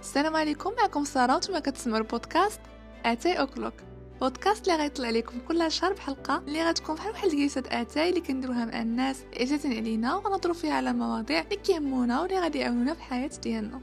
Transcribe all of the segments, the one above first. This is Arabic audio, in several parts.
السلام عليكم معكم سارة وأنتم كتسمعوا البودكاست أتاي O'Clock. بودكاست اللي غيطلع لكم كل شهر بحلقة اللي غتكون بحال واحد الجلسه آتاي اللي كنديروها مع الناس عزيزين علينا ونهضروا فيها على مواضيع اللي كيهمونا واللي غادي يعاونونا في الحياة ديالنا.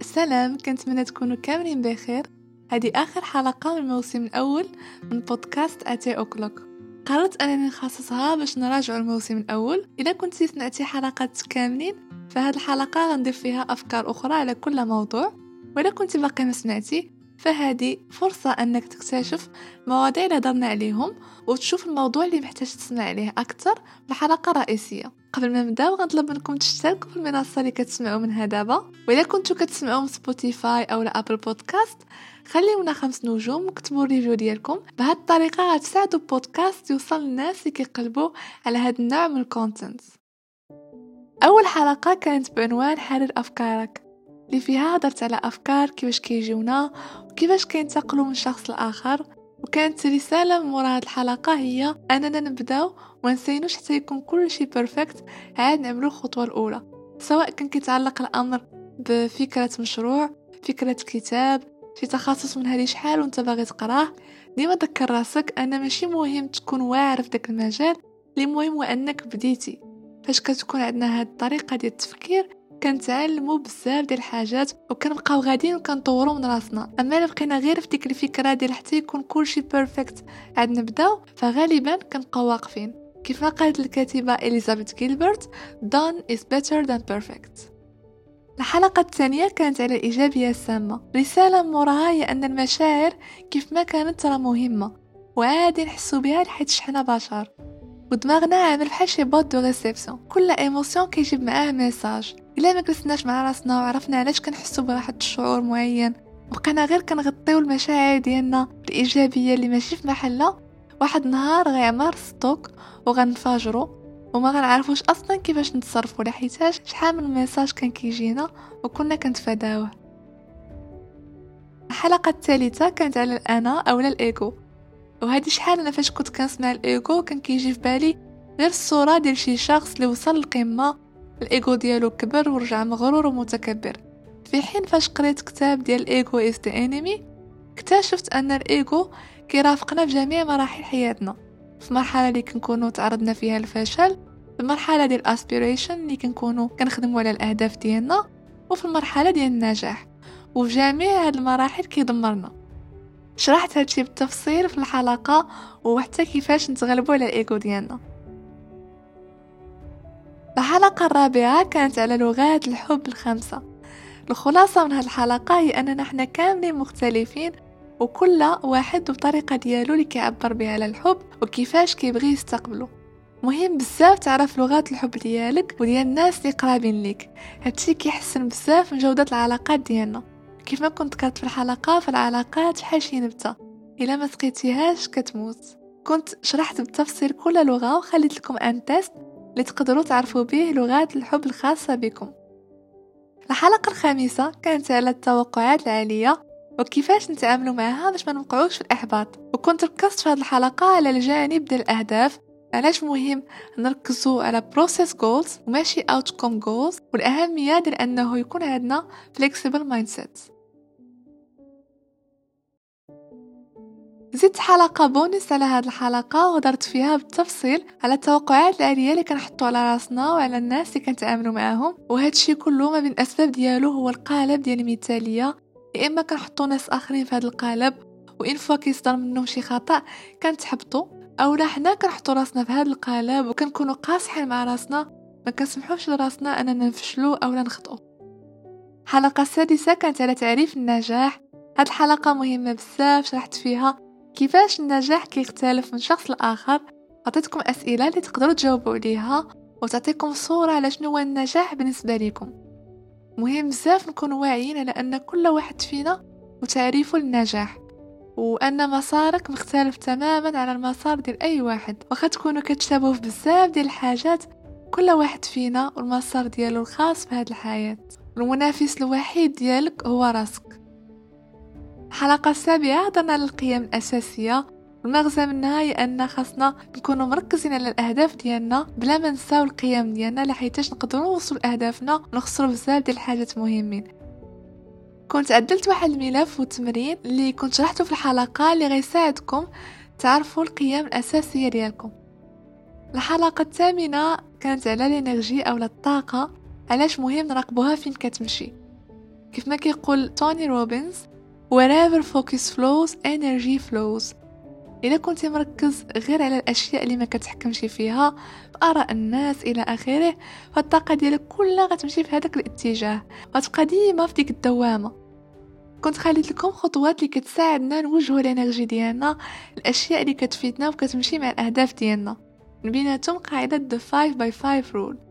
السلام كنتمنى تكونوا كاملين بخير. هذه آخر حلقة من الموسم الأول من بودكاست أتاي O'Clock قررت أنني نخصصها باش نراجع الموسم الأول. إذا كنت سمعتي حلقات كاملين فهاد الحلقة غنضيف فيها أفكار أخرى على كل موضوع. وإذا كنت باقي ما سمعتي فهذه فرصة أنك تكتشف مواضيع اللي هضرنا عليهم وتشوف الموضوع اللي محتاج تسمع عليه أكثر في الحلقة الرئيسية قبل ما نبداو غنطلب منكم تشتركوا في المنصة اللي كتسمعوا منها دابا. وإذا كنتوا كتسمعوا من Spotify أو Apple Podcast خليونا خمس نجوم وكتبوا ال review ديالكم. بهاد الطريقة غتساعدوا البودكاست يوصل للناس اللي كيقلبوا على هاد النوع من ال content أول حلقة كانت بعنوان حرر أفكارك. اللي فيها هضرت على أفكار كيفاش كيجيونا وكيفاش كينتقلوا من شخص لآخر؟ وكانت رسالة من مورا هاد الحلقة هي أننا نبداو وما نتسناوش حتى يكون كل شيء perfect عاد نعملو الخطوة الأولى. سواء كان كيتعلق الأمر بفكرة مشروع فكرة كتاب شي تخصص من هذه شحال وانت باغي تقراه ديما ذكر راسك أن ماشي مهم تكون واعر في داك المجال اللي مهم هو أنك بديتي. فاش كتكون عندنا هاد الطريقة ديال التفكير كنتعلموا بزاف ديال الحاجات وكنبقاو غاديين وكنطوروا من راسنا. أما إلا بقينا غير في ديك الفكرة ديال حتى يكون كلشي perfect عاد نبداو فغالبا كنبقاو واقفين. كيف قالت الكاتبة اليزابيث جيلبرت done is better than perfect. الحلقة الثانية كانت على الإيجابية السامة. رسالة موراها هي أن المشاعر كيف ما كانت راه مهمة وعادي نحسو بها لحيتاش حنا بشر. ودماغنا عامل بحال شي boîte de réception كل émotion كيجيب معاه message إلا ما جلسناش مع راسنا وعرفنا علاش كنحسو بواحد الشعور معين بقينا غير كنغطيو المشاعر ديالنا الإيجابية اللي ماشي في محلها واحد النهار غيعمر stock وغنفاجرو وما غنعرفوش أصلا كيفاش نتصرفوا لحيتاش شحال من message كان كيجينا وكنا كنتفاداوه. الحلقة الثالثة كانت على الأنا اولا الإيغو. وهذه شحال أنا فاش كنت كنسمع الإيغو كان كيجي في بالي غير الصورة ديال شي شخص اللي وصل للقمه الإيغو ديالو كبر ورجع مغرور ومتكبر. في حين فاش قريت كتاب ديال ال Ego Is the Enemy اكتشفت أن الإيغو كيرافقنا في جميع مراحل حياتنا. في مرحلة اللي كنكونوا تعرضنا فيها للفشل في المرحله ديال ال aspiration اللي كنكونوا كنخدموا على الأهداف ديالنا وفي المرحلة ديال النجاح. وفي جميع هاد المراحل كيدمرنا. شرحت هادشي بالتفصيل في الحلقة وحتى كيفاش نتغلبوا على الإيغو ديالنا. الحلقة الرابعة كانت على لغات الحب الخمسة. الخلاصة من هاد الحلقة هي اننا حنا كاملين مختلفين وكل واحد بطريقة ديالو اللي كيعبر بها على الحب وكيفاش كيبغي يستقبله. مهم بزاف تعرف لغات الحب ديالك وديال الناس اللي قرابين ليك. هادشي كيحسن بزاف من جودة العلاقات ديالنا. كيف ما كنت ذكرت في الحلقة فالعلاقات بحال شي نبتة. إلا ما سقيتيهاش كتموت. كنت شرحت بالتفصيل كل لغة وخليت لكم أن تيست اللي تقدروا تعرفوا به لغات الحب الخاصة بكم. الحلقة الخامسة كانت على التوقعات العالية وكيفاش نتعاملوا معها باش ما نوقعوش في الإحباط. وكنت ركزت في هذه الحلقة على الجانب ديال الأهداف علاش مهم نركزوا على process goals وماشي outcome goals والأهمية ديال أنه يكون عندنا flexible mindset زدت حلقة بونس على هذه الحلقة وهضرت فيها بالتفصيل على التوقعات العالية اللي كنحطو على راسنا وعلى الناس اللي كنتعاملوا معاهم. وهادشي كله ما بين الأسباب ديالو هو القالب ديال المثالية. يا إما كنحطو ناس آخرين في هذا القالب وإن فوا كيصدر منهم شي خطأ كنتحبطوا اولا حنا كنحطو راسنا في هذا القالب وكنكونوا قاصحين مع راسنا. ما كنسمحوش لراسنا أننا نفشلوا اولا نخطئوا الحلقة السادسه كانت على تعريف النجاح. هاد الحلقة مهمة بزاف شرحت فيها كيفاش النجاح كيختلف من شخص لآخر؟ عطيتكم أسئلة اللي تقدروا تجاوبوا عليها وتعطيكم صورة على شنو هو النجاح بالنسبة لكم. مهم بزاف نكون واعيين على أن كل واحد فينا وتعريفه للنجاح وأن مسارك مختلف تماما على المسار ديال أي واحد. واخا تكونوا كتشابهوا في بزاف ديال الحاجات كل واحد فينا والمسار ديالو الخاص بهذه الحياة. المنافس الوحيد ديالك هو راسك. الحلقة السابعه هضرنا على القيم الأساسية. المغزى منها هي أن خاصنا نكونوا مركزين على الأهداف ديالنا بلا ما نساو القيم ديالنا لحيتاش نقدروا نوصلوا لأهدافنا ونخسروا بزاف ديال الحاجات مهمين. كنت عدلت واحد الملف وتمرين اللي كنت شرحته في الحلقة اللي غيساعدكم تعرفوا القيم الأساسية ديالكم. الحلقة الثامنة كانت على ال energy أو الطاقة علاش مهم نراقبوها فين كتمشي؟ كيف ما كيقول توني روبنز wherever focus flows energy flows. الا كنت مركز غير على الأشياء اللي ما كتحكمش فيها في آراء الناس إلى آخره فالطاقة ديالك كلها غتمشي في هذاك الاتجاه. غتبقى ديما في ديك الدوامة. كنت خليت لكم خطوات اللي كتساعدنا نوجهوا الإنرجي ديالنا الأشياء اللي كتفيدنا وكتمشي مع الأهداف ديالنا. من بيناتهم قاعدة the 5 by 5 rule.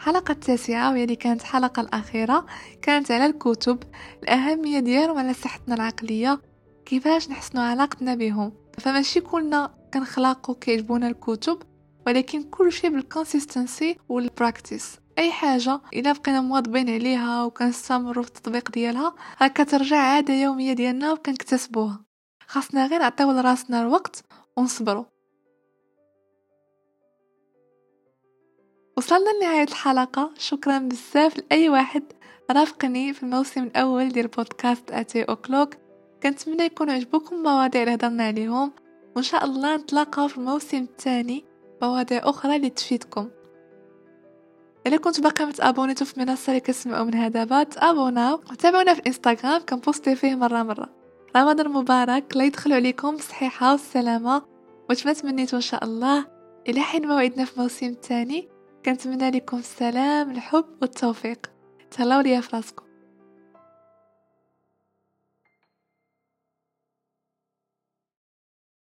الحلقة التاسعة وهي اللي كانت الحلقة الأخيرة كانت على الكتب. الأهمية ديالهم على صحتنا العقلية كيفاش نحسنوا علاقتنا بهم. فماشي كلنا كنخلقوا كيعجبونا الكتب ولكن كل شيء بال consistency وال practice أي حاجة إلا بقينا مواظبين عليها وكنستمروا في التطبيق ديالها كترجع عادة يومية ديالنا وكنكتسبوها. خاصنا غير نعطيو لراسنا الوقت ونصبروا وصلنا لنهاية الحلقة. شكرا بزاف لأي واحد رافقني في الموسم الأول ديال بودكاست A Tea O'Clock. كنتمنى يكون عجبوكم المواضيع اللي هضرنا عليهم. وإن شاء الله نتلاقاو في الموسم الثاني مواضيع أخرى اللي تفيدكم. إلا كنت باقي متابونيتو في المنصة اللي كتسمعوا منها دابا. تابوناو وتابعونا في الانستغرام كنبوستي فيه مرة مرة. رمضان مبارك لا يدخلوا عليكم بالصحيحة والسلامة. وتما تمنيتو إن شاء الله. إلى حين موعدنا في موسم تاني كنتمنى لكم السلام الحب والتوفيق. تهلاو ليا فراسكم